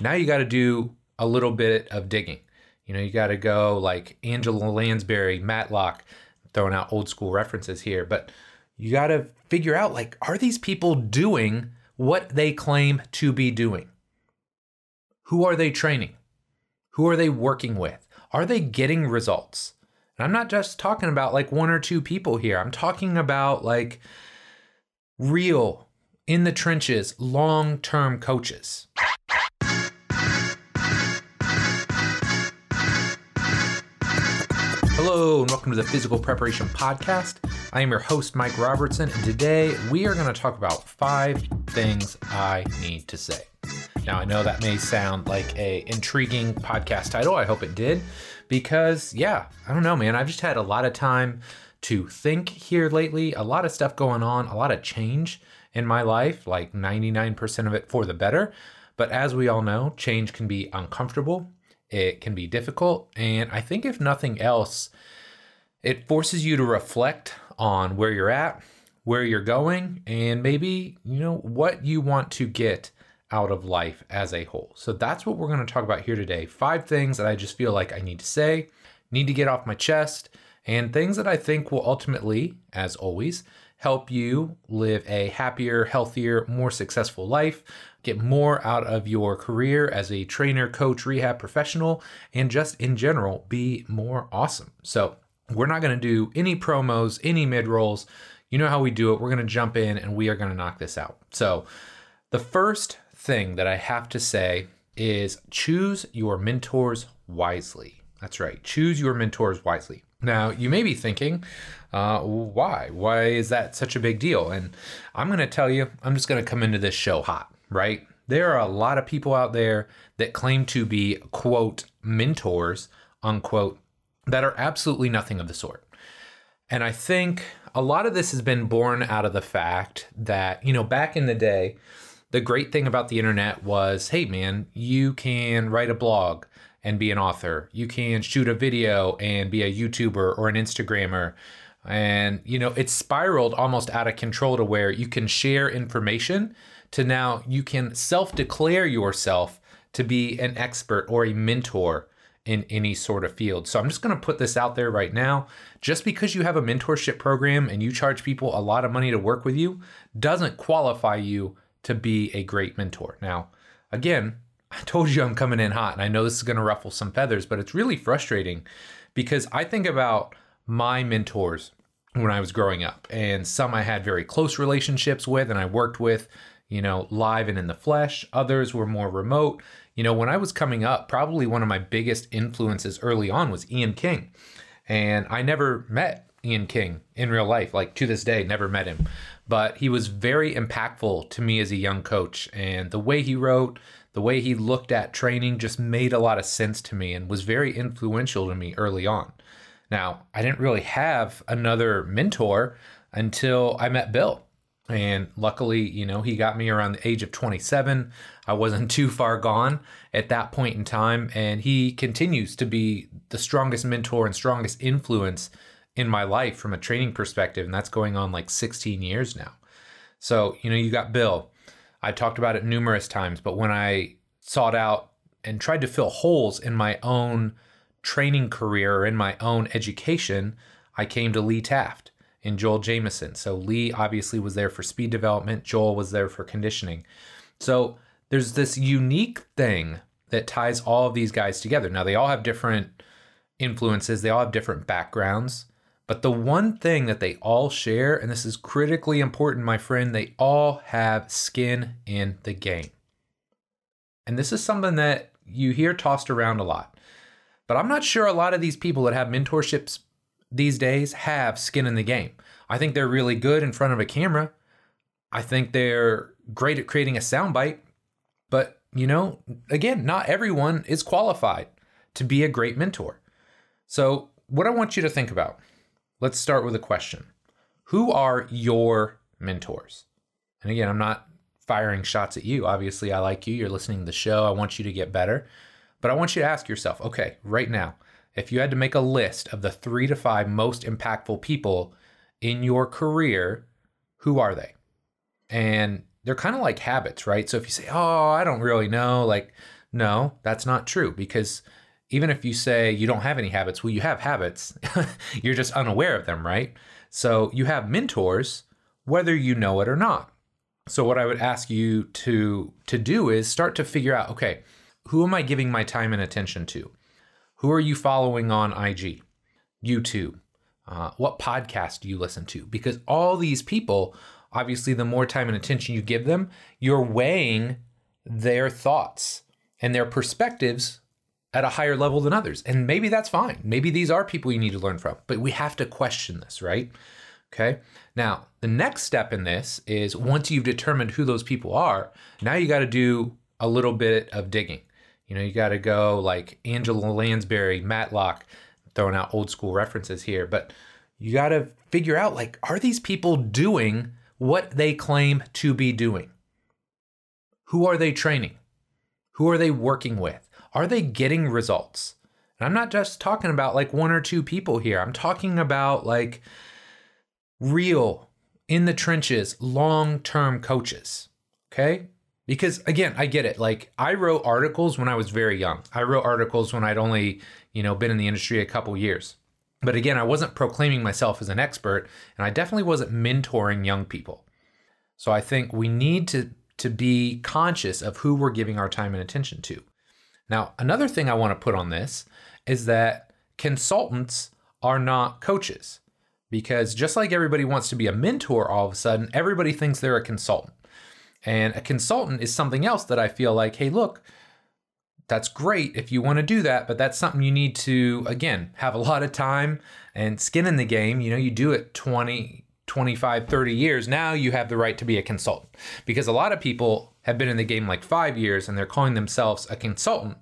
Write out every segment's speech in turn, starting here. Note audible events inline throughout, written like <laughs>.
Now you got to do a little bit of digging. You know, you got to go like Angela Lansbury, Matlock, throwing out old school references here, but you got to figure out like, are these people doing what they claim to be doing? Who are they training? Who are they working with? Are they getting results? And I'm not just talking about like one or two people here. I'm talking about like real, in the trenches, long term coaches. Hello, and welcome to the Physical Preparation Podcast. I am your host, Mike Robertson, and today we are going to talk about five things I need to say. Now, I know that may sound like a intriguing podcast title. I hope it did because yeah, I don't know, man. I've just had a lot of time to think here lately, a lot of stuff going on, a lot of change in my life, like 99% of it for the better. But as we all know, change can be uncomfortable, it can be difficult, and I think if nothing else, it forces you to reflect on where you're at, where you're going, and maybe, you know, what you want to get out of life as a whole. So that's what we're going to talk about here today. Five things that I just feel like I need to say, need to get off my chest, and things that I think will ultimately, as always, help you live a happier, healthier, more successful life, get more out of your career as a trainer, coach, rehab professional, and just in general be more awesome. So, we're not going to do any promos, any mid rolls. You know how we do it. We're going to jump in and we are going to knock this out. So, the first thing that I have to say is choose your mentors wisely. That's right, choose your mentors wisely. Now, you may be thinking, uh, why? Why is that such a big deal? And I'm going to tell you, I'm just going to come into this show hot, right? There are a lot of people out there that claim to be, quote, mentors, unquote, that are absolutely nothing of the sort. And I think a lot of this has been born out of the fact that, you know, back in the day, the great thing about the internet was hey, man, you can write a blog and be an author. You can shoot a video and be a YouTuber or an Instagrammer. And, you know, it's spiraled almost out of control to where you can share information to now you can self declare yourself to be an expert or a mentor in any sort of field. So I'm just going to put this out there right now. Just because you have a mentorship program and you charge people a lot of money to work with you doesn't qualify you to be a great mentor. Now, again, I told you I'm coming in hot, and I know this is going to ruffle some feathers, but it's really frustrating because I think about my mentors when I was growing up, and some I had very close relationships with, and I worked with, you know, live and in the flesh. Others were more remote. You know, when I was coming up, probably one of my biggest influences early on was Ian King. And I never met Ian King in real life, like to this day, never met him but he was very impactful to me as a young coach. And the way he wrote, the way he looked at training just made a lot of sense to me and was very influential to me early on. Now, I didn't really have another mentor until I met Bill. And luckily, you know, he got me around the age of 27. I wasn't <laughs> too far gone at that point in time. And he continues to be the strongest mentor and strongest influence in my life from a training perspective, and that's going on like 16 years now. So, you know, you got Bill. I talked about it numerous times, but when I sought out and tried to fill holes in my own training career or in my own education, I came to Lee Taft and Joel Jamieson. So Lee obviously was there for speed development, Joel was there for conditioning. So there's this unique thing that ties all of these guys together. Now they all have different influences, they all have different backgrounds, but the one thing that they all share, and this is critically important, my friend, they all have skin in the game. And this is something that you hear tossed around a lot. But I'm not sure a lot of these people that have mentorships these days have skin in the game. I think they're really good in front of a camera. I think they're great at creating a soundbite. But, you know, again, not everyone is qualified to be a great mentor. So, what I want you to think about let's start with a question Who are your mentors? And again, I'm not firing shots at you. Obviously, I like you. You're listening to the show. I want you to get better. But I want you to ask yourself okay, right now, if you had to make a list of the three to five most impactful people in your career, who are they? And they're kind of like habits, right? So if you say, oh, I don't really know, like No, that's not true because even if you say you don't have any habits, well, you have habits. <laughs> You're just unaware of them, right? So you have mentors, whether you know it or not. So what I would ask you to to do is start to figure out, okay, who am I giving my time and attention to? Who are you following on IG, YouTube? Uh, what podcast do you listen to? Because all these people, obviously, the more time and attention you give them, you're weighing their thoughts and their perspectives at a higher level than others. And maybe that's fine. Maybe these are people you need to learn from, but we have to question this, right? Okay. Now, the next step in this is once you've determined who those people are, now you got to do a little bit of digging. You know, you got to go like Angela Lansbury, Matlock, throwing out old school references here, but you got to figure out like, are these people doing what they claim to be doing? Who are they training? Who are they working with? Are they getting results? And I'm not just talking about like one or two people here. I'm talking about like real, in the trenches, long term coaches. Okay. Because again, I get it. Like I wrote articles when I was very young. I wrote articles when I'd only, you know, been in the industry a couple years. But again, I wasn't proclaiming myself as an expert and I definitely wasn't mentoring young people. So I think we need to to be conscious of who we're giving our time and attention to. Now, another thing I want to put on this is that consultants are not coaches because just like everybody wants to be a mentor all of a sudden, everybody thinks they're a consultant. And a consultant is something else that I feel like, hey, look, that's great if you want to do that, but that's something you need to, again, have a lot of time and skin in the game. You know, you do it 20, 25, 30 years. Now you have the right to be a consultant because a lot of people have been in the game like five years and they're calling themselves a consultant.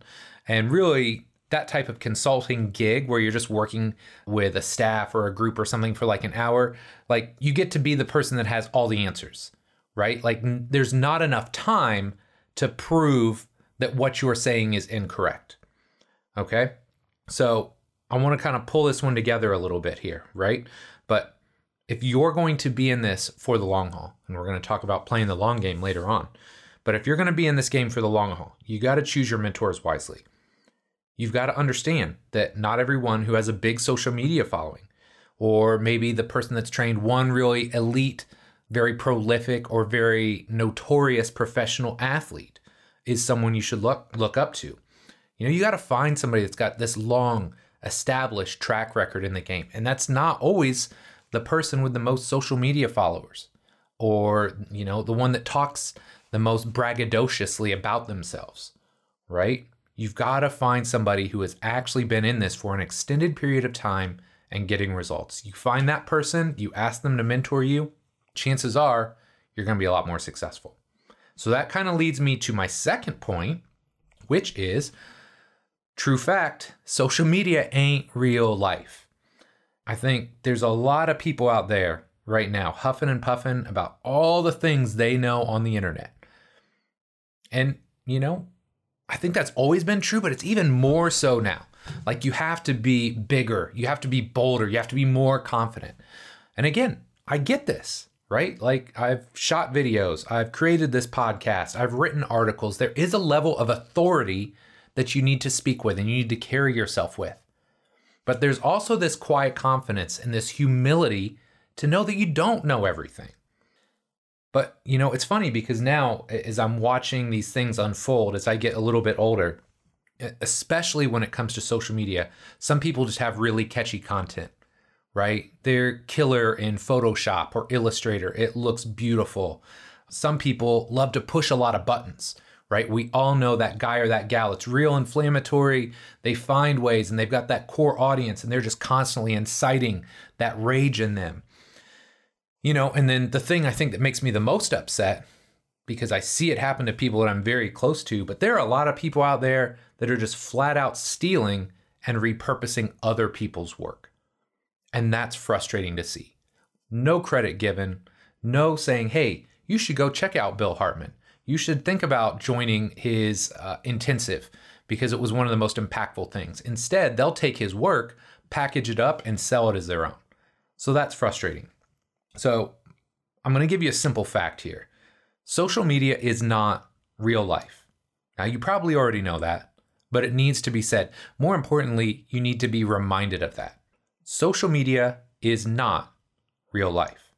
And really, that type of consulting gig where you're just working with a staff or a group or something for like an hour, like you get to be the person that has all the answers, right? Like n- there's not enough time to prove that what you're saying is incorrect. Okay? So I want to kind of pull this one together a little bit here, right? But if you're going to be in this for the long haul, and we're going to talk about playing the long game later on, but if you're going to be in this game for the long haul, you got to choose your mentors wisely you've got to understand that not everyone who has a big social media following, or maybe the person that's trained one really elite, very prolific, or very notorious professional athlete, is someone you should look look up to. You know, you got to find somebody that's got this long established track record in the game, and that's not always the person with the most social media followers, or you know, the one that talks the most braggadociously about themselves, right? You've got to find somebody who has actually been in this for an extended period of time and getting results. You find that person, you ask them to mentor you, chances are you're going to be a lot more successful. So that kind of leads me to my second point, which is true fact social media ain't real life. I think there's a lot of people out there right now huffing and puffing about all the things they know on the internet. And, you know, I think that's always been true, but it's even more so now. Like you have to be bigger, you have to be bolder, you have to be more confident. And again, I get this, right? Like I've shot videos, I've created this podcast, I've written articles. There is a level of authority that you need to speak with and you need to carry yourself with. But there's also this quiet confidence and this humility to know that you don't know everything. But, you know, it's funny because now, as I'm watching these things unfold, as I get a little bit older, especially when it comes to social media, some people just have really catchy content, right? They're killer in Photoshop or Illustrator. It looks beautiful. Some people love to push a lot of buttons, right? We all know that guy or that gal. It's real inflammatory. They find ways and they've got that core audience and they're just constantly inciting that rage in them. You know, and then the thing I think that makes me the most upset because I see it happen to people that I'm very close to, but there are a lot of people out there that are just flat out stealing and repurposing other people's work. And that's frustrating to see. No credit given, no saying, hey, you should go check out Bill Hartman. You should think about joining his uh, intensive because it was one of the most impactful things. Instead, they'll take his work, package it up, and sell it as their own. So that's frustrating. So I'm going to give you a simple fact here social media is not real life. Now, you probably already know that, but it needs to be said. More importantly, you need to be reminded of that. Social media is not real life.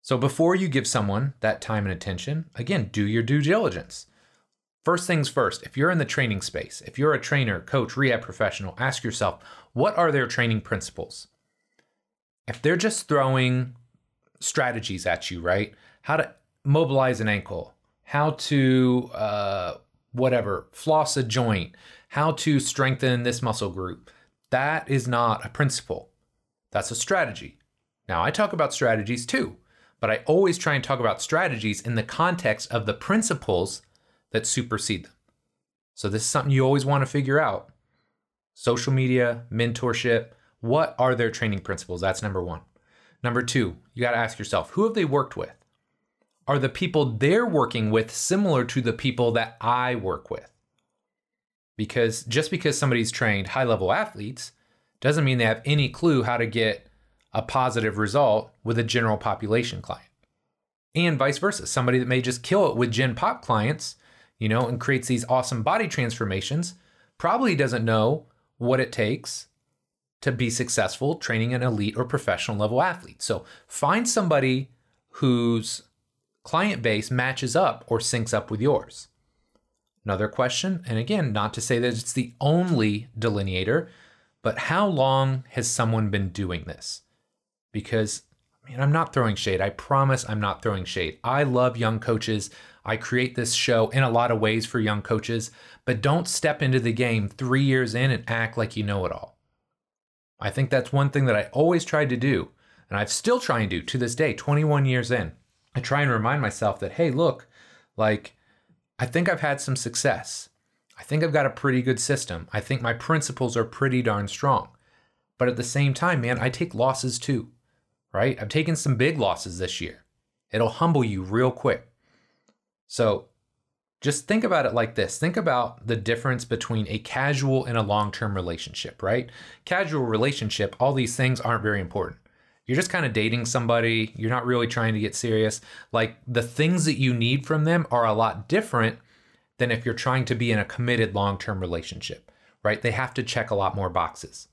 So before you give someone that time and attention, again, do your due diligence. First things first, if you're in the training space, if you're a trainer, coach, rehab professional, ask yourself, what are their training principles? If they're just throwing strategies at you, right? How to mobilize an ankle, how to, uh, whatever, floss a joint, how to strengthen this muscle group, that is not a principle. That's a strategy. Now, I talk about strategies too, but I always try and talk about strategies in the context of the principles that supersede them. So, this is something you always want to figure out. Social media, mentorship, what are their training principles? That's number one. Number two, you got to ask yourself who have they worked with? Are the people they're working with similar to the people that I work with? Because just because somebody's trained high level athletes doesn't mean they have any clue how to get a positive result with a general population client. And vice versa. Somebody that may just kill it with Gen Pop clients, you know, and creates these awesome body transformations probably doesn't know what it takes to be successful training an elite or professional level athlete. So find somebody whose client base matches up or syncs up with yours. Another question, and again, not to say that it's the only delineator, but how long has someone been doing this? Because I mean, I'm not throwing shade. I promise I'm not throwing shade. I love young coaches. I create this show in a lot of ways for young coaches, but don't step into the game three years in and act like you know it all. I think that's one thing that I always tried to do, and I've still trying to do to this day, 21 years in. I try and remind myself that, hey, look, like, I think I've had some success. I think I've got a pretty good system. I think my principles are pretty darn strong. But at the same time, man, I take losses too, right? I've taken some big losses this year. It'll humble you real quick. So just think about it like this think about the difference between a casual and a long term relationship, right? Casual relationship, all these things aren't very important. You're just kind of dating somebody, you're not really trying to get serious. Like the things that you need from them are a lot different than if you're trying to be in a committed long term relationship, right? They have to check a lot more boxes.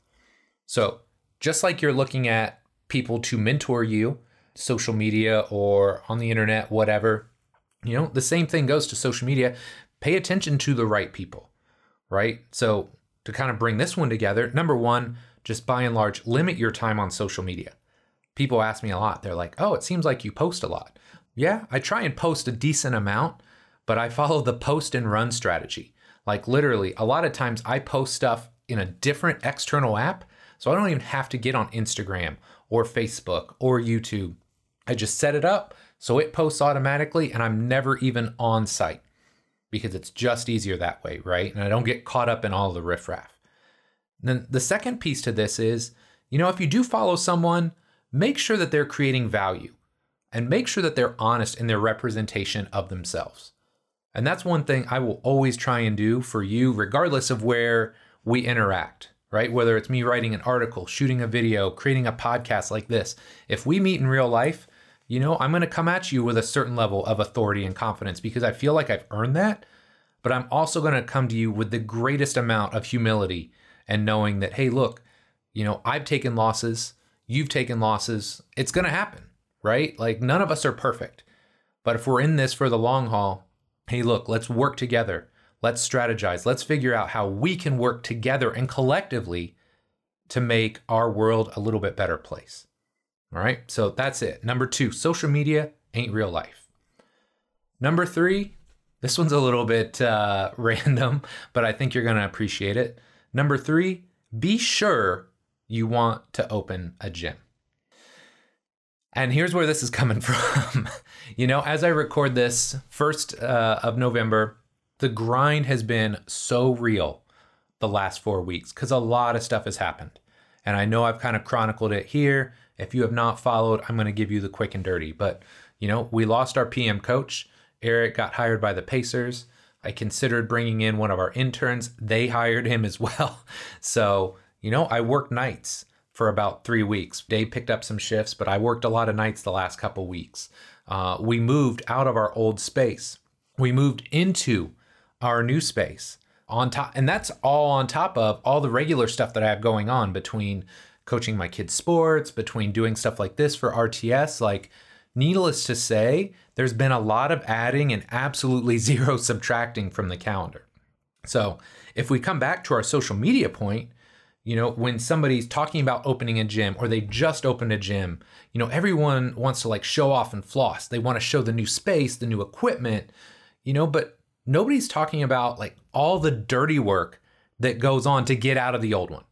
So, just like you're looking at people to mentor you, social media or on the internet, whatever, you know, the same thing goes to social media. Pay attention to the right people, right? So, to kind of bring this one together, number one, just by and large, limit your time on social media. People ask me a lot. They're like, oh, it seems like you post a lot. Yeah, I try and post a decent amount, but I follow the post and run strategy. Like, literally, a lot of times I post stuff in a different external app. So I don't even have to get on Instagram or Facebook or YouTube. I just set it up so it posts automatically and I'm never even on site because it's just easier that way, right? And I don't get caught up in all the riffraff. Then the second piece to this is, you know, if you do follow someone, make sure that they're creating value and make sure that they're honest in their representation of themselves. And that's one thing I will always try and do for you, regardless of where we interact, right? Whether it's me writing an article, shooting a video, creating a podcast like this. If we meet in real life, you know, I'm going to come at you with a certain level of authority and confidence because I feel like I've earned that. But I'm also going to come to you with the greatest amount of humility and knowing that, hey, look, you know, I've taken losses, you've taken losses. It's going to happen, right? Like none of us are perfect. But if we're in this for the long haul, hey, look, let's work together. Let's strategize. Let's figure out how we can work together and collectively to make our world a little bit better place. All right, so that's it. Number two, social media ain't real life. Number three, this one's a little bit uh, <laughs> random, but I think you're going to appreciate it. Number three, be sure you want to open a gym. And here's where this is coming <laughs> from. you know, as I record this first uh, of November, the grind has been so real the last four weeks because a lot of stuff has happened. And I know I've kind of chronicled it here. If you have not followed, I'm going to give you the quick and dirty. But, you know, we lost our PM coach. Eric got hired by the Pacers. I considered bringing in one of our interns. They hired him as <laughs> well. So, you know, I worked nights for about three weeks. Dave picked up some shifts, but I worked a lot of nights the last couple weeks. Uh, we moved out of our old space. We moved into our new space on top and that's all on top of all the regular stuff that I have going on between coaching my kids sports, between doing stuff like this for RTS, like needless to say, there's been a lot of adding and absolutely <laughs> zero subtracting from the calendar. So, if we come back to our social media point, you know, when somebody's talking about opening a gym or they just opened a gym, you know, everyone wants to like show off and floss. They want to show the new space, the new equipment, you know, but nobody's talking about like all the dirty work that goes on to get out of the old one.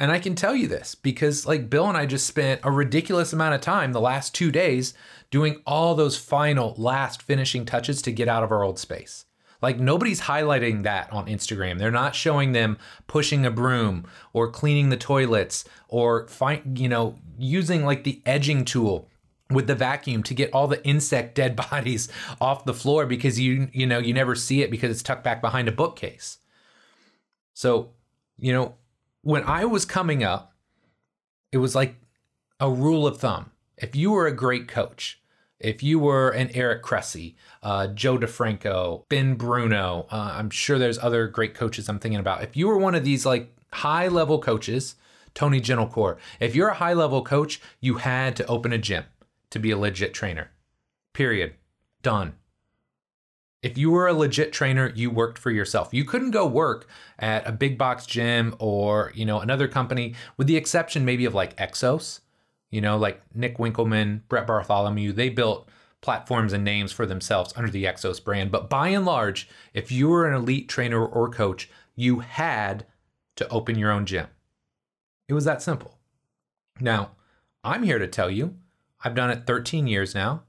And I can tell you this because, like, Bill and I just spent a ridiculous amount of time the last two days doing all those final, last finishing touches to get out of our old space. Like, nobody's highlighting that on Instagram. They're not showing them pushing a broom or cleaning the toilets or, find, you know, using like the edging tool with the vacuum to get all the insect dead <laughs> bodies off the floor because you you know you never see it because it's tucked back behind a bookcase. So, you know, when I was coming up, it was like a rule of thumb. If you were a great coach, if you were an Eric Cressey, uh, Joe DeFranco, Ben Bruno, uh, I'm sure there's other great coaches I'm thinking about. If you were one of these like high level coaches, Tony Gentilcore, if you're a high level coach, you had to open a gym to be a legit trainer. Period. Done if you were a legit trainer, you worked for yourself. You couldn't go work at a big box gym or, you know, another company with the exception maybe of like Exos, you know, like Nick Winkelman, Brett Bartholomew, they built platforms and names for themselves under the Exos brand. But by and large, if you were an elite trainer or coach, you had to open your own gym. It was that simple. Now, I'm here to tell you, I've done it 13 years now.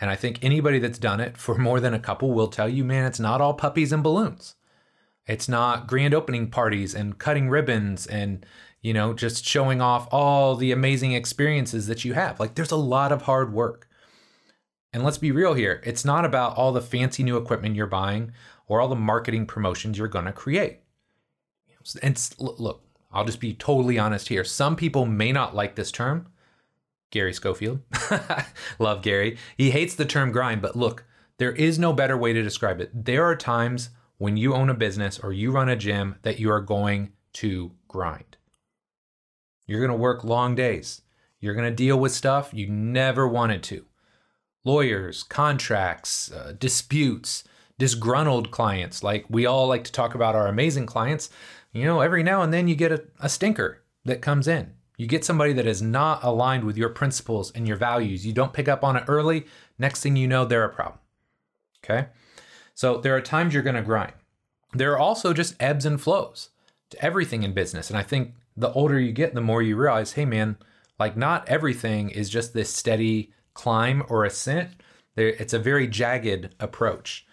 And I think anybody that's done it for more than a couple will tell you, man, it's not all puppies and balloons. It's not grand opening parties and cutting ribbons and, you know, just showing off all the amazing experiences that you have. Like, there's a lot of hard work. And let's be real here it's not about all the fancy new equipment you're buying or all the marketing promotions you're going to create. And look, I'll just be totally honest here. Some people may not like this term, Gary Schofield. <laughs> Love Gary. He hates the term grind, but look, there is no better way to describe it. There are times when you own a business or you run a gym that you are going to grind. You're going to work long days. You're going to deal with stuff you never wanted to lawyers, contracts, uh, disputes, disgruntled clients. Like we all like to talk about our amazing clients. You know, every now and then you get a, a stinker that comes in you get somebody that is not aligned with your principles and your values. You don't pick up on it early. Next thing you know, they're a problem. Okay. So there are times you're going to grind. There are also just ebbs and flows to everything in business. And I think the older you get, the more you realize, hey, man, like not everything is just this steady climb or ascent. There, it's a very jagged approach.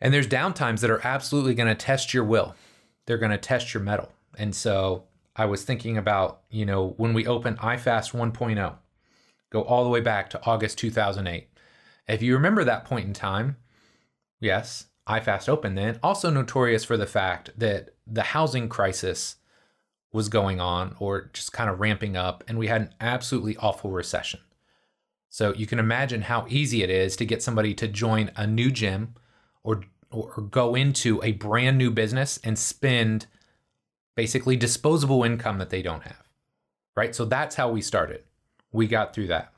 And there's downtimes that are absolutely going to test your will. They're going to test your mettle. And so I was thinking about, you know, when we open iFast 1.0, go all the way back to August 2008. If you remember that point in time, yes, iFast opened then, also notorious for the fact that the housing crisis was going on or just kind of ramping up, and we had an absolutely awful recession. So you can imagine how easy it is to get somebody to join a new gym or or go into a brand new business and spend basically disposable income that they don't have. Right? So that's how we started. We got through that.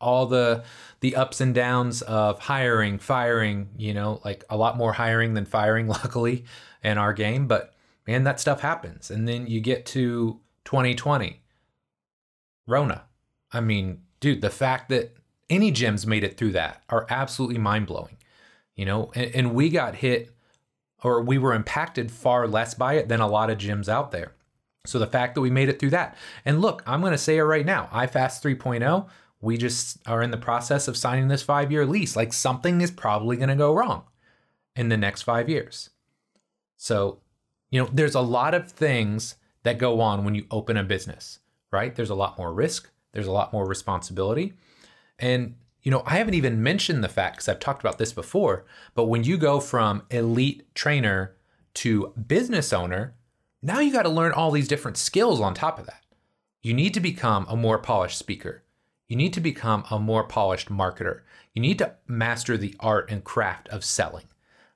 All the the ups and downs of hiring, firing, you know, like a lot more hiring than firing <laughs> luckily in our game, but man, that stuff happens. And then you get to 2020. Rona. I mean, dude, the fact that any gyms made it through that are absolutely mind-blowing. You know, and, and we got hit or we were impacted far less by it than a lot of gyms out there. So the fact that we made it through that. And look, I'm going to say it right now. iFast 3.0, we just are in the process of signing this 5-year lease. Like something is probably going to go wrong in the next 5 years. So, you know, there's a lot of things that go on when you open a business, right? There's a lot more risk, there's a lot more responsibility. And you know, I haven't even mentioned the fact because I've talked about this before, but when you go from elite trainer to business owner, now you got to learn all these different skills on top of that. You need to become a more polished speaker. You need to become a more polished marketer. You need to master the art and craft of selling.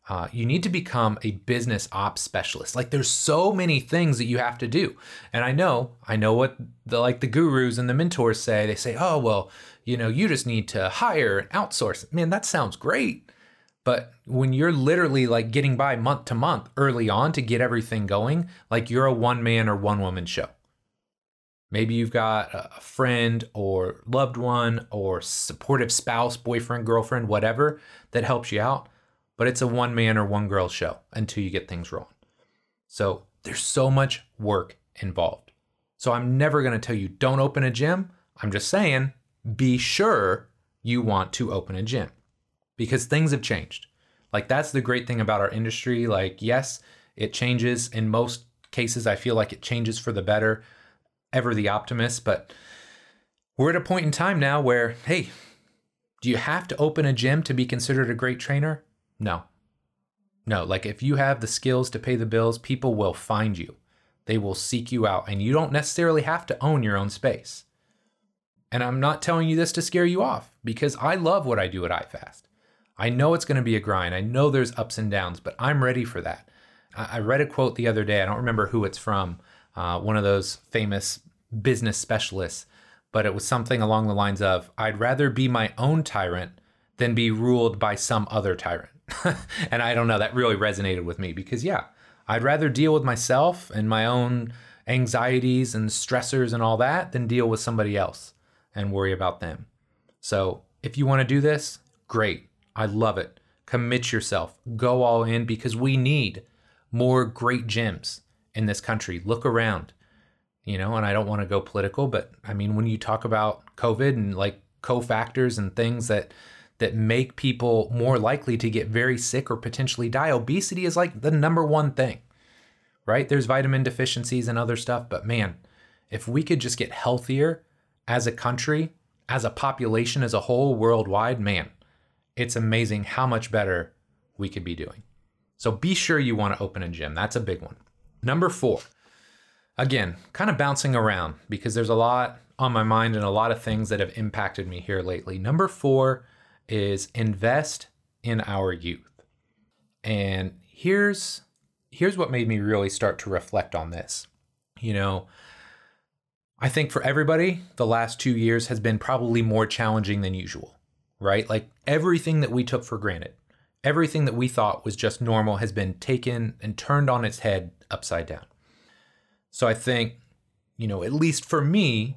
Uh, you need to become a business ops specialist. Like there's so many things that you have to do. And I know, I know what the like the gurus and the mentors say. They say, oh well, you know, you just need to hire and outsource. Man, that sounds great. But when you're literally like getting by month to month early on to get everything going, like you're a one man or one woman show. Maybe you've got a friend or loved one or supportive spouse, boyfriend, girlfriend, whatever that helps you out but it's a one man or one girl show until you get things rolling. So there's so much work involved. So I'm never going to tell you don't open a gym. I'm just saying be sure you want to open a gym because things have changed. Like that's the great thing about our industry. Like, yes, it changes. In most cases, I feel like it changes for the better. Ever the optimist, but we're at a point in time now where, hey, do you have to open a gym to be considered a great trainer? No. No, like if you have the skills to pay the bills, people will find you. They will seek you out, and you don't necessarily have to own your own space. And I'm not telling you this to scare you off because I love what I do at iFast. I know it's going to be a grind. I know there's ups and downs, but I'm ready for that. I read a quote the other day. I don't remember who it's from, uh, one of those famous business specialists, but it was something along the lines of I'd rather be my own tyrant than be ruled by some other tyrant. <laughs> and I don't know, that really resonated with me because, yeah, I'd rather deal with myself and my own anxieties and stressors and all that than deal with somebody else and worry about them. So, if you want to do this, great. I love it. Commit yourself, go all in because we need more great gyms in this country. Look around, you know, and I don't want to go political, but I mean, when you talk about COVID and like cofactors and things that that make people more likely to get very sick or potentially die. Obesity is like the number one thing, right? There's vitamin deficiencies and other stuff, but man, if we could just get healthier as a country, as a population as a whole worldwide, man, it's amazing how much better we could be doing. So be sure you want to open a gym. That's a big one. Number four, again, kind of bouncing around because there's a lot on my mind and a lot of things that have impacted me here lately. Number four is invest in our youth. And here's here's what made me really start to reflect on this. You know, I think for everybody, the last 2 years has been probably more challenging than usual, right? Like everything that we took for granted, everything that we thought was just normal has been taken and turned on its head upside down. So I think, you know, at least for me,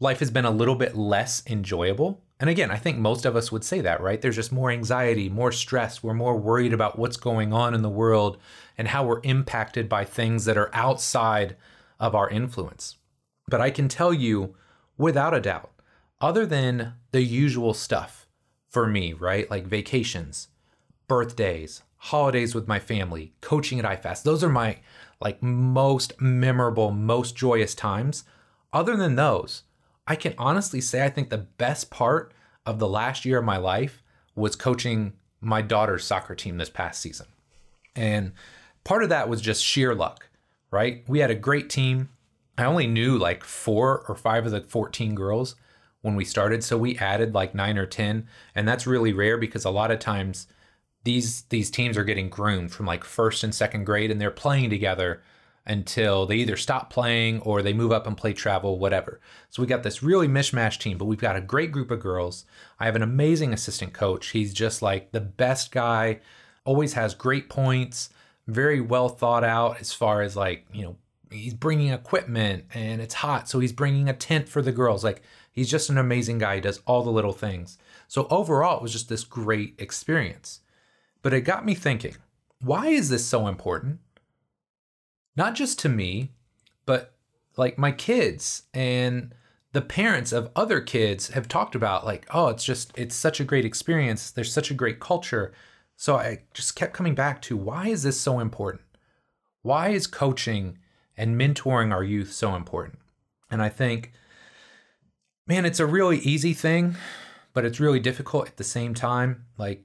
life has been a little bit less enjoyable and again, I think most of us would say that, right? There's just more anxiety, more stress. We're more worried about what's going on in the world and how we're impacted by things that are outside of our influence. But I can tell you without a doubt, other than the usual stuff for me, right? Like vacations, birthdays, holidays with my family, coaching at iFast. Those are my like most memorable, most joyous times. Other than those, I can honestly say I think the best part of the last year of my life was coaching my daughter's soccer team this past season. And part of that was just sheer luck, right? We had a great team. I only knew like four or five of the 14 girls when we started, so we added like 9 or 10, and that's really rare because a lot of times these these teams are getting groomed from like first and second grade and they're playing together until they either stop playing or they move up and play travel, whatever. So we got this really mishmash team, but we've got a great group of girls. I have an amazing assistant coach. He's just like the best guy, always has great points, very well thought out as far as like, you know, he's bringing equipment and it's hot. So he's bringing a tent for the girls. Like, he's just an amazing guy. He does all the little things. So overall, it was just this great experience. But it got me thinking, why is this so important? Not just to me, but like my kids and the parents of other kids have talked about like, oh, it's just it's such a great experience. There's such a great culture. So I just kept coming back to why is this so important? Why is coaching and mentoring our youth so important? And I think man, it's a really easy thing, but it's really difficult at the same time. Like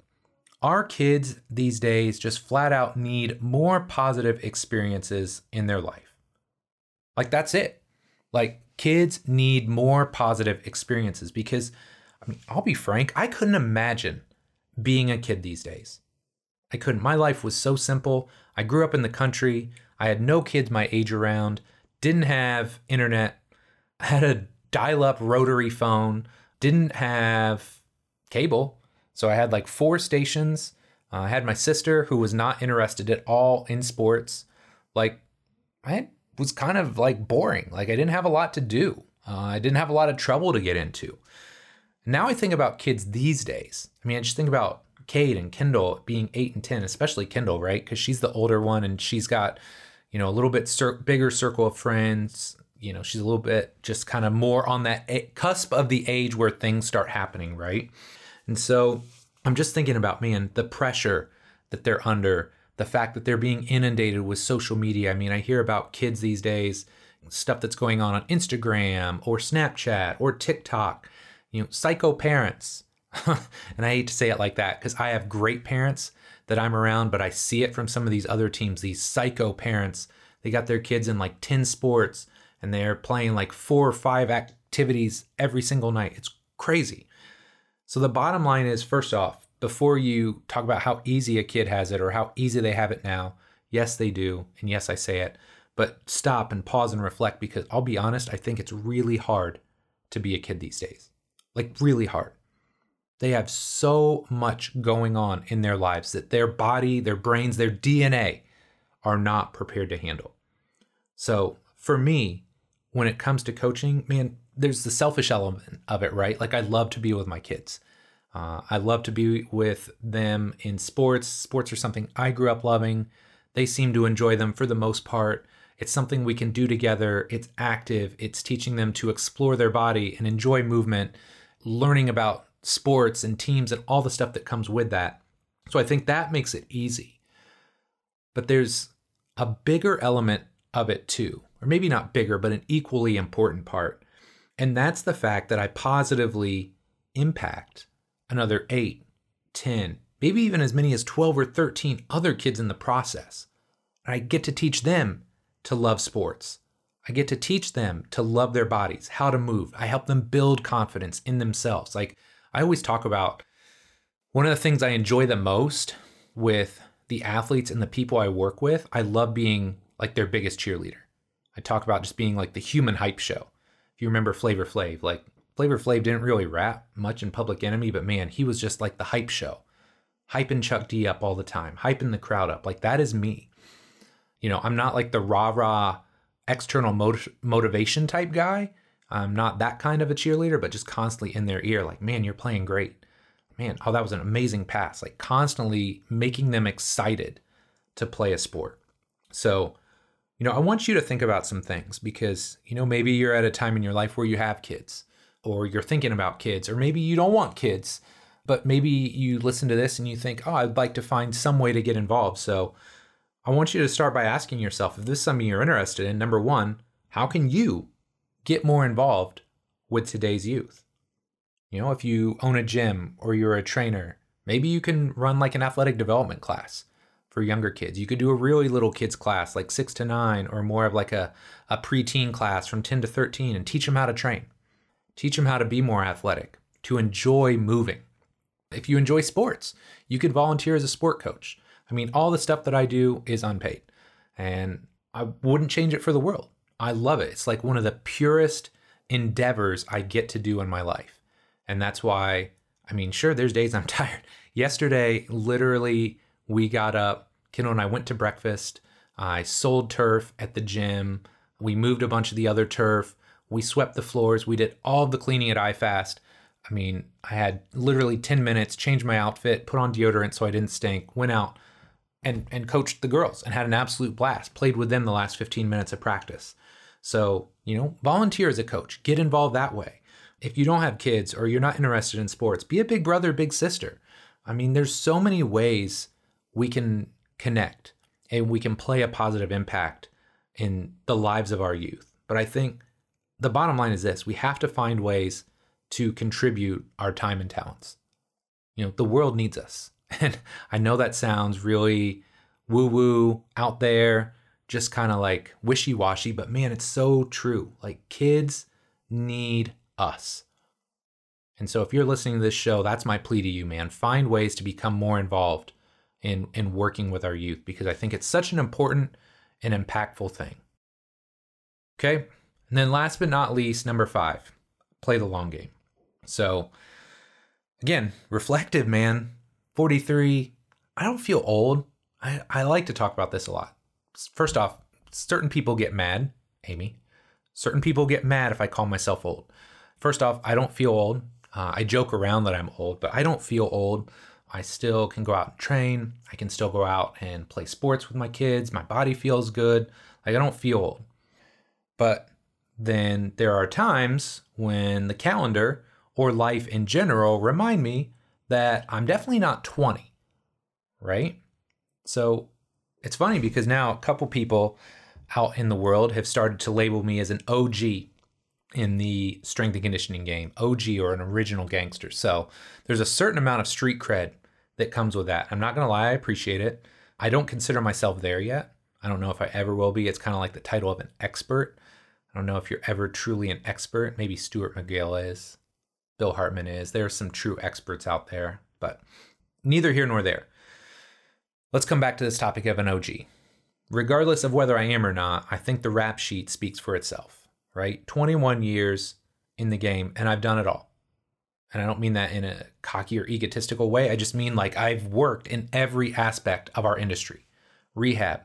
our kids these days just flat out need more positive experiences in their life. Like, that's it. Like, kids need more positive experiences because, I mean, I'll be frank, I couldn't imagine being a kid these days. I couldn't. My life was so simple. I grew up in the country. I had no kids my age around, didn't have internet, <laughs> I had a dial up rotary phone, didn't have cable. So I had like four stations. Uh, I had my sister who was not interested at all in sports. Like, I was kind of like boring. Like, I didn't have a lot to do. Uh, I didn't have a lot of trouble to get into. Now I think about kids these days. I mean, I just think about Kate and Kendall being eight and 10, especially Kendall, right? Because she's the older one and she's got, you know, a little bit cir- bigger circle of friends. You know, she's a little bit just kind of more on that cusp of the age where things start happening, right? And so I'm just thinking about, man, the pressure that they're under, the fact that they're being inundated with social media. I mean, I hear about kids these days, stuff that's going on on Instagram or Snapchat or TikTok, you know, psycho parents. <laughs> and I hate to say it like that because I have great parents that I'm around, but I see it from some of these other teams, these psycho parents. They got their kids in like 10 sports and they're playing like four or five activities every single night. It's crazy. So the bottom line is first off, before you talk about how easy a kid has it or how easy they have it now, yes, they do. And yes, I say it, but stop and pause and reflect because I'll be honest, I think it's really hard to be a kid these days. Like, really hard. They have so much going on in their lives that their body, their brains, their DNA are not prepared to handle. So, for me, when it comes to coaching, man, there's the selfish element of it, right? Like I love to be with my kids. Uh, I love to be with them in sports. Sports are something I grew up loving. They seem to enjoy them for the most part. It's something we can do together. It's active. It's teaching them to explore their body and enjoy movement, learning about sports and teams and all the stuff that comes with that. So I think that makes it easy. But there's a bigger element of it too, or maybe not bigger, but an equally important part and that's the fact that I positively impact another 8, 10, maybe even as many as 12 or 13 other kids in the process. I get to teach them to love sports. I get to teach them to love their bodies, how to move. I help them build confidence in themselves. Like I always talk about one of the things I enjoy the most with the athletes and the people I work with, I love being like their biggest cheerleader. I talk about just being like the human hype show if you remember Flavor Flav, like Flavor Flav didn't really rap much in Public Enemy, but man, he was just like the hype show, hyping Chuck D up all the time, hyping the crowd up. Like that is me. You know, I'm not like the rah rah external mot- motivation type guy. I'm not that kind of a cheerleader, but just constantly in their ear, like, man, you're playing great. Man, oh, that was an amazing pass. Like constantly making them excited to play a sport. So you know, I want you to think about some things because, you know, maybe you're at a time in your life where you have kids or you're thinking about kids, or maybe you don't want kids, but maybe you listen to this and you think, oh, I'd like to find some way to get involved. So I want you to start by asking yourself if this is something you're interested in. Number one, how can you get more involved with today's youth? You know, if you own a gym or you're a trainer, maybe you can run like an athletic development class for younger kids. You could do a really little kids class, like six to nine, or more of like a, a preteen class from 10 to 13, and teach them how to train. Teach them how to be more athletic, to enjoy moving. If you enjoy sports, you could volunteer as a sport coach. I mean, all the stuff that I do is unpaid, and I wouldn't change it for the world. I love it. It's like one of the purest endeavors I get to do in my life. And that's why, I mean, sure, there's days I'm <laughs> tired. Yesterday, literally, we got up. Kendall and I went to breakfast. I sold turf at the gym. We moved a bunch of the other turf. We swept the floors. We did all the cleaning at iFast. I mean, I had literally 10 minutes, changed my outfit, put on deodorant so I didn't stink, went out and, and coached the girls and had an absolute blast. Played with them the last 15 minutes of practice. So, you know, volunteer as a coach, get involved that way. If you don't have kids or you're not interested in sports, be a big brother, big sister. I mean, there's so many ways we can connect and we can play a positive impact in the lives of our youth. But I think the bottom line is this we have to find ways to contribute our time and talents. You know, the world needs us. <laughs> And I know that sounds really woo woo out there, just kind of like wishy washy, but man, it's so true. Like, kids need us. And so, if you're listening to this show, that's my plea to you, man. Find ways to become more involved in in working with our youth because I think it's such an important and impactful thing. Okay? And then last but not least, number 5, play the long game. So again, reflective, man. 43, I don't feel old. I, I like to talk about this a lot. First off, certain people get mad, Amy. Certain people get mad if I call myself old. First off, I don't feel old. Uh, I joke around that I'm old, but I don't feel old. I still can go out and train. I can still go out and play sports with my kids. My body feels good. Like I don't feel old. But then there are times when the calendar or life in general remind me that I'm definitely not 20, right? So it's funny because now a couple people out in the world have started to label me as an OG in the strength and conditioning game, OG or an original gangster. So there's a certain amount of street cred that comes with that. I'm not going to lie, I appreciate it. I don't consider myself there yet. I don't know if I ever will be. It's kind of like the title of an expert. I don't know if you're ever truly an expert. Maybe Stuart McGill is, Bill Hartman is. There are some true experts out there, but neither here nor there. Let's come back to this topic of an OG. Regardless of whether I am or not, I think the rap sheet speaks for itself, right? 21 years in the game, and I've done it all. And I don't mean that in a cocky or egotistical way. I just mean like I've worked in every aspect of our industry rehab,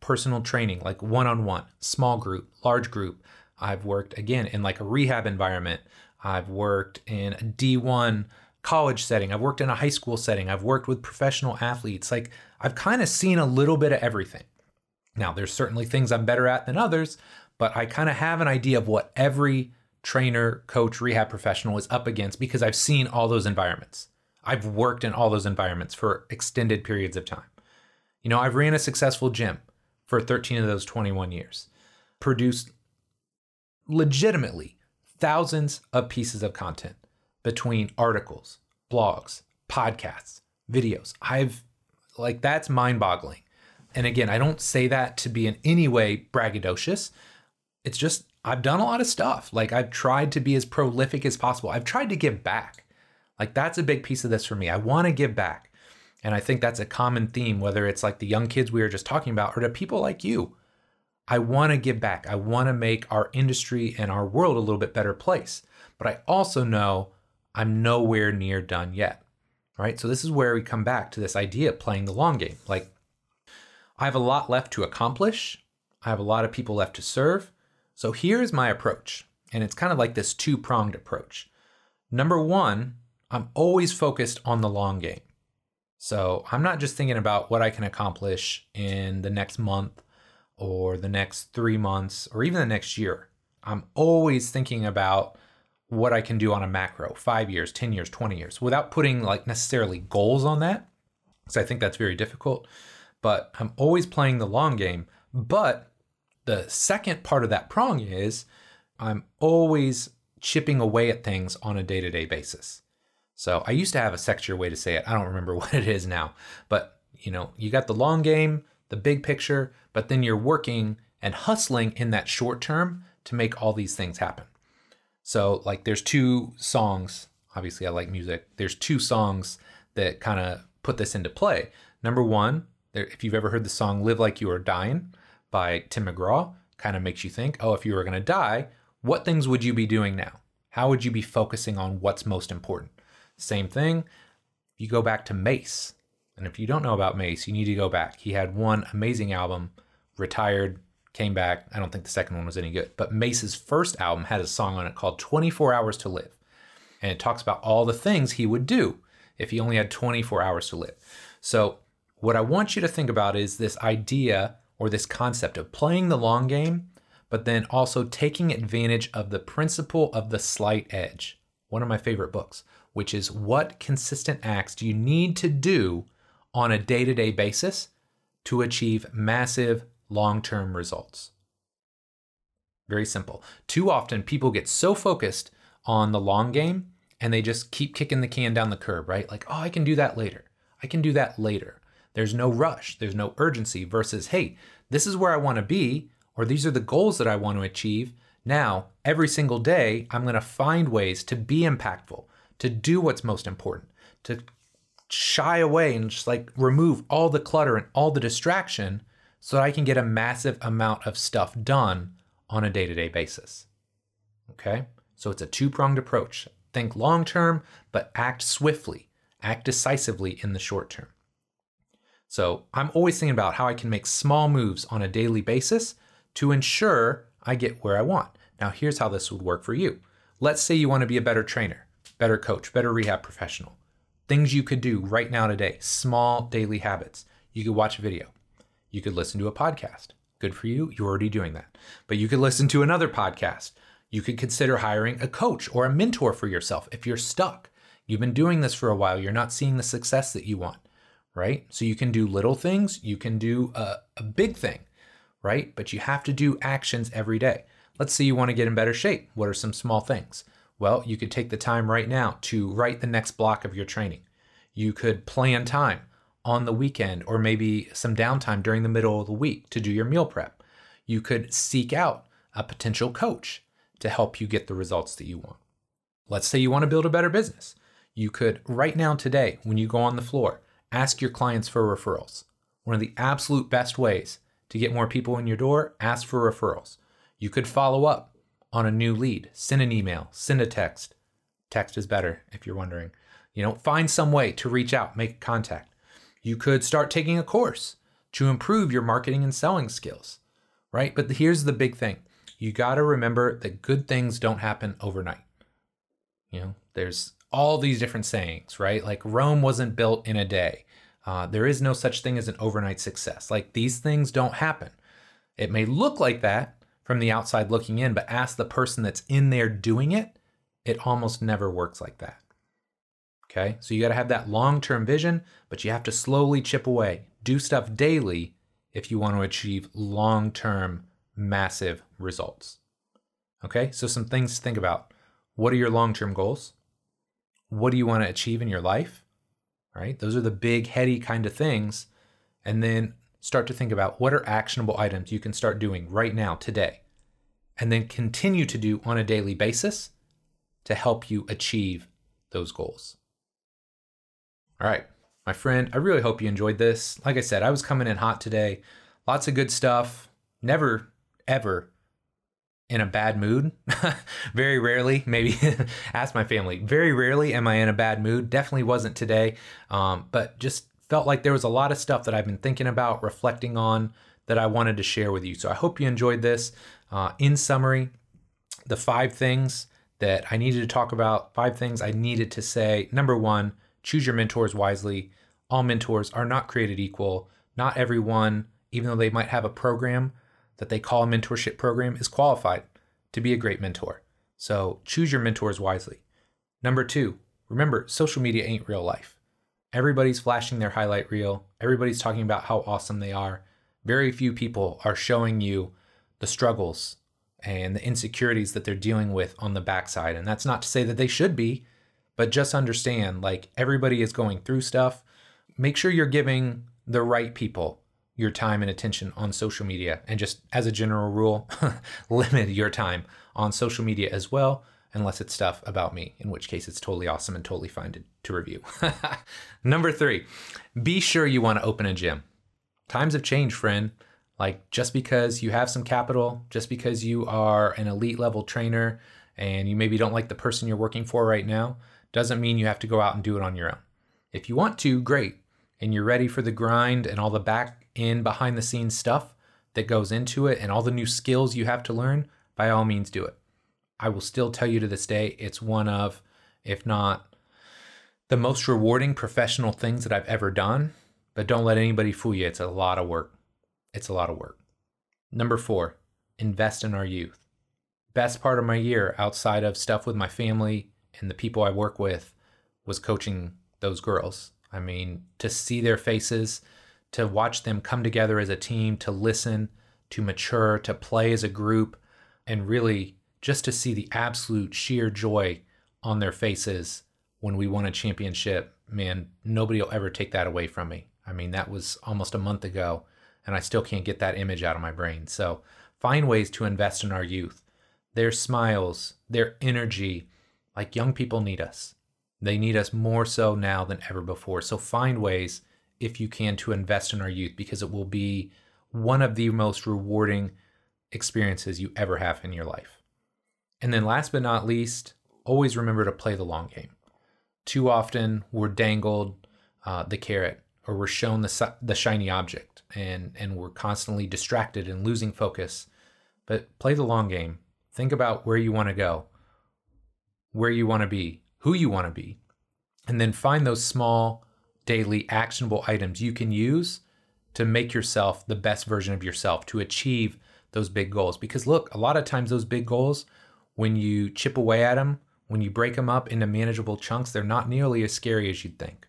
personal training, like one on one, small group, large group. I've worked again in like a rehab environment. I've worked in a D1 college setting. I've worked in a high school setting. I've worked with professional athletes. Like I've kind of seen a little bit of everything. Now, there's certainly things I'm better at than others, but I kind of have an idea of what every trainer, coach, rehab professional is up against because I've seen all those environments. I've worked in all those environments for extended periods of time. You know, I've ran a successful gym for 13 of those 21 years, produced legitimately thousands of pieces of content between articles, blogs, podcasts, videos. I've like that's mind-boggling. And again, I don't say that to be in any way braggadocious. It's just I've done a lot of stuff. Like I've tried to be as prolific as possible. I've tried to give back. Like that's a big piece of this for me. I want to give back. And I think that's a common theme, whether it's like the young kids we were just talking about or to people like you. I want to give back. I want to make our industry and our world a little bit better place. But I also know I'm nowhere near done yet. Right. So this is where we come back to this idea of playing the long game. Like I have a lot left to accomplish. I have a lot of people left to serve. So here's my approach. And it's kind of like this two pronged approach. Number one, I'm always focused on the long game. So I'm not just thinking about what I can accomplish in the next month or the next three months or even the next year. I'm always thinking about what I can do on a macro, five years, 10 years, 20 years, without putting like necessarily goals on that. Because I think that's very difficult but I'm always playing the long game. But the second part of that prong is I'm always chipping away at things on a day to day basis. So I used to have a sexier way to say it. I don't remember <laughs> what it is now. But you know, you got the long game, the big picture, but then you're working and hustling in that short term to make all these things happen. So like there's two songs, obviously I like music. There's two songs that kind of put this into play. Number 1 if you've ever heard the song Live Like You Are Dying by Tim McGraw, kind of makes you think, oh, if you were going to die, what things would you be doing now? How would you be focusing on what's most important? Same thing, you go back to Mase. And if you don't know about Mase, you need to go back. He had one amazing album, retired, came back. I don't think the second one was any good. But Mase's first album had a song on it called 24 Hours to Live. And it talks about all the things he would do if he only had 24 hours to live. So what I want you to think about is this idea or this concept of playing the long game, but then also taking advantage of the principle of the slight edge. One of my favorite books, which is what consistent acts do you need to do on a day to day basis to achieve massive long term results? Very simple. Too often, people get so focused on the long game and they just keep kicking the can down the curb, right? Like, oh, I can do that later. I can do that later. There's no rush, there's no urgency versus, hey, this is where I want to be, or these are the goals that I want to achieve. Now, every single day, I'm going to find ways to be impactful, to do what's most important, to shy away and just like remove all the clutter and all the distraction so that I can get a massive amount of stuff done on a day to day basis. Okay? So it's a two pronged approach. Think long term, but act swiftly, act decisively in the short term. So I'm always thinking about how I can make small moves on a daily basis to ensure I get where I want. Now, here's how this would work for you. Let's say you want to be a better trainer, better coach, better rehab professional. Things you could do right now today, small daily habits. You could watch a video. You could listen to a podcast. Good for you. You're already doing that. But you could listen to another podcast. You could consider hiring a coach or a mentor for yourself if you're stuck. You've been doing this for a while, you're not seeing the success that you want, right? So you can do little things, you can do a, a big thing, right? But you have to do actions every day. Let's say you want to get in better shape. What are some small things? Well, you could take the time right now to write the next block of your training. You could plan time on the weekend or maybe some downtime during the middle of the week to do your meal prep. You could seek out a potential coach to help you get the results that you want. Let's say you want to build a better business. You could, right now, today, when you go on the floor, ask your clients for referrals. One of the absolute best ways to get more people in your door, ask for referrals. You could follow up on a new lead. Send an email, send a text. Text is better if you're wondering. You know, find some way to reach out, make contact. You could start taking a course to improve your marketing and selling skills, right? But here's the big thing you got to remember that good things don't happen overnight. You know, there's all these different sayings, right? Like Rome wasn't built in a day. Uh, there is no such thing as an overnight success. Like these things don't happen. It may look like that, from the outside looking in, but ask the person that's in there doing it, it almost never works like that. Okay, so you got to have that long term vision, but you have to slowly chip away, do stuff daily if you want to achieve long term, massive results. Okay, so some things to think about. What are your long term goals? What do you want to achieve in your life? Right? Those are the big, heady kind of things. And then start to think about what are actionable items you can start doing right now, today, and then continue to do on a daily basis to help you achieve those goals. All right, my friend, I really hope you enjoyed this. Like I said, I was coming in hot today. Lots of good stuff. Never, ever in a bad mood. <laughs> very rarely, maybe <laughs> ask my family. Very rarely am I in a bad mood. Definitely wasn't today. Um, but just felt like there was a lot of stuff that I've been thinking about, reflecting on, that I wanted to share with you. So I hope you enjoyed this. Uh, in summary, the five things that I needed to talk about, five things I needed to say. Number one, choose your mentors wisely. All mentors are not created equal. Not everyone, even though they might have a program that they call a mentorship program, is qualified to be a great mentor. So choose your mentors wisely. Number two, remember, social media ain't real life. Everybody's flashing their highlight reel. Everybody's talking about how awesome they are. Very few people are showing you the struggles and the insecurities that they're dealing with on the backside. And that's not to say that they should be, but just understand like everybody is going through stuff. Make sure you're giving the right people your time and attention on social media. And just as a general rule, <laughs> limit your time on social media as well unless it's stuff about me, in which case it's totally awesome and totally fine to, to review. <laughs> Number three, be sure you want to open a gym. Times have changed, friend. Like just because you have some capital, just because you are an elite level trainer and you maybe don't like the person you're working for right now, doesn't mean you have to go out and do it on your own. If you want to, great. And you're ready for the grind and all the back end behind the scenes stuff that goes into it and all the new skills you have to learn, by all means do it. I will still tell you to this day, it's one of, if not the most rewarding professional things that I've ever done. But don't let anybody fool you. It's a lot of work. It's a lot of work. Number four, invest in our youth. Best part of my year outside of stuff with my family and the people I work with was coaching those girls. I mean, to see their faces, to watch them come together as a team, to listen, to mature, to play as a group, and really just to see the absolute sheer joy on their faces when we won a championship, man, nobody will ever take that away from me. I mean, that was almost a month ago, and I still can't get that image out of my brain. So find ways to invest in our youth. Their smiles, their energy, like young people need us. They need us more so now than ever before. So find ways, if you can, to invest in our youth because it will be one of the most rewarding experiences you ever have in your life. And then last but not least, always remember to play the long game. Too often we're dangled uh, the carrot or we're shown the, the shiny object and, and we're constantly distracted and losing focus. But play the long game. Think about where you want to go, where you want to be, who you want to be, and then find those small, daily, actionable items you can use to make yourself the best version of yourself to achieve those big goals. Because look, a lot of times those big goals, when you chip away at them, when you break them up into manageable chunks, they're not nearly as scary as you'd think.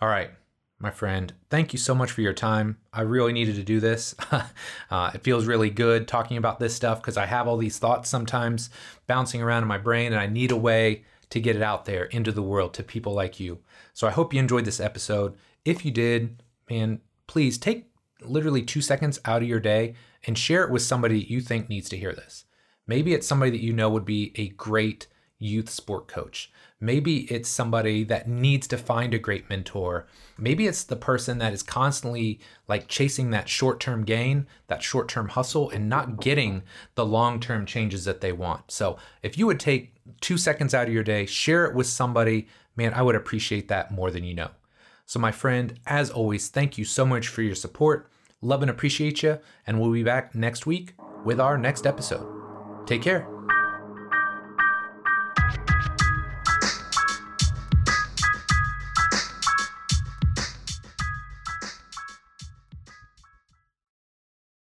All right, my friend, thank you so much for your time. I really needed to do this. <laughs> uh, it feels really good talking about this stuff because I have all these thoughts sometimes bouncing around in my brain, and I need a way to get it out there into the world to people like you. So I hope you enjoyed this episode. If you did, man, please take literally two seconds out of your day and share it with somebody you think needs to hear this. Maybe it's somebody that you know would be a great youth sport coach. Maybe it's somebody that needs to find a great mentor. Maybe it's the person that is constantly like chasing that short term gain, that short term hustle, and not getting the long term changes that they want. So if you would take two seconds out of your day, share it with somebody, man, I would appreciate that more than you know. So, my friend, as always, thank you so much for your support. Love and appreciate you. And we'll be back next week with our next episode. Take care.